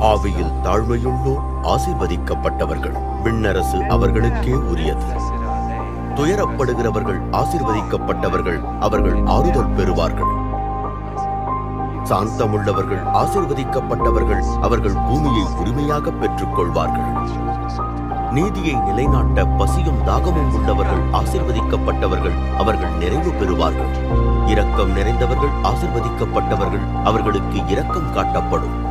ஆவியில் தாழ்மையுள்ளோர் ஆசீர்வதிக்கப்பட்டவர்கள் விண்ணரசு அவர்களுக்கே உரியது. துயரப்படுகிறவர்கள் ஆசீர்வதிக்கப்பட்டவர்கள் அவர்கள் ஆறுதல் பெறுவார்கள். சாந்தமுள்ளவர்கள் ஆசிர்வதிக்கப்பட்டவர்கள் அவர்கள் பூமியை உரிமையாக பெற்றுக் கொள்வார்கள் நீதியை நிலைநாட்ட பசியும் தாகமும் உள்ளவர்கள் ஆசீர்வதிக்கப்பட்டவர்கள் அவர்கள் நிறைவு பெறுவார்கள். இரக்கம் நிறைந்தவர்கள் ஆசிர்வதிக்கப்பட்டவர்கள் அவர்களுக்கு இரக்கம் காட்டப்படும்.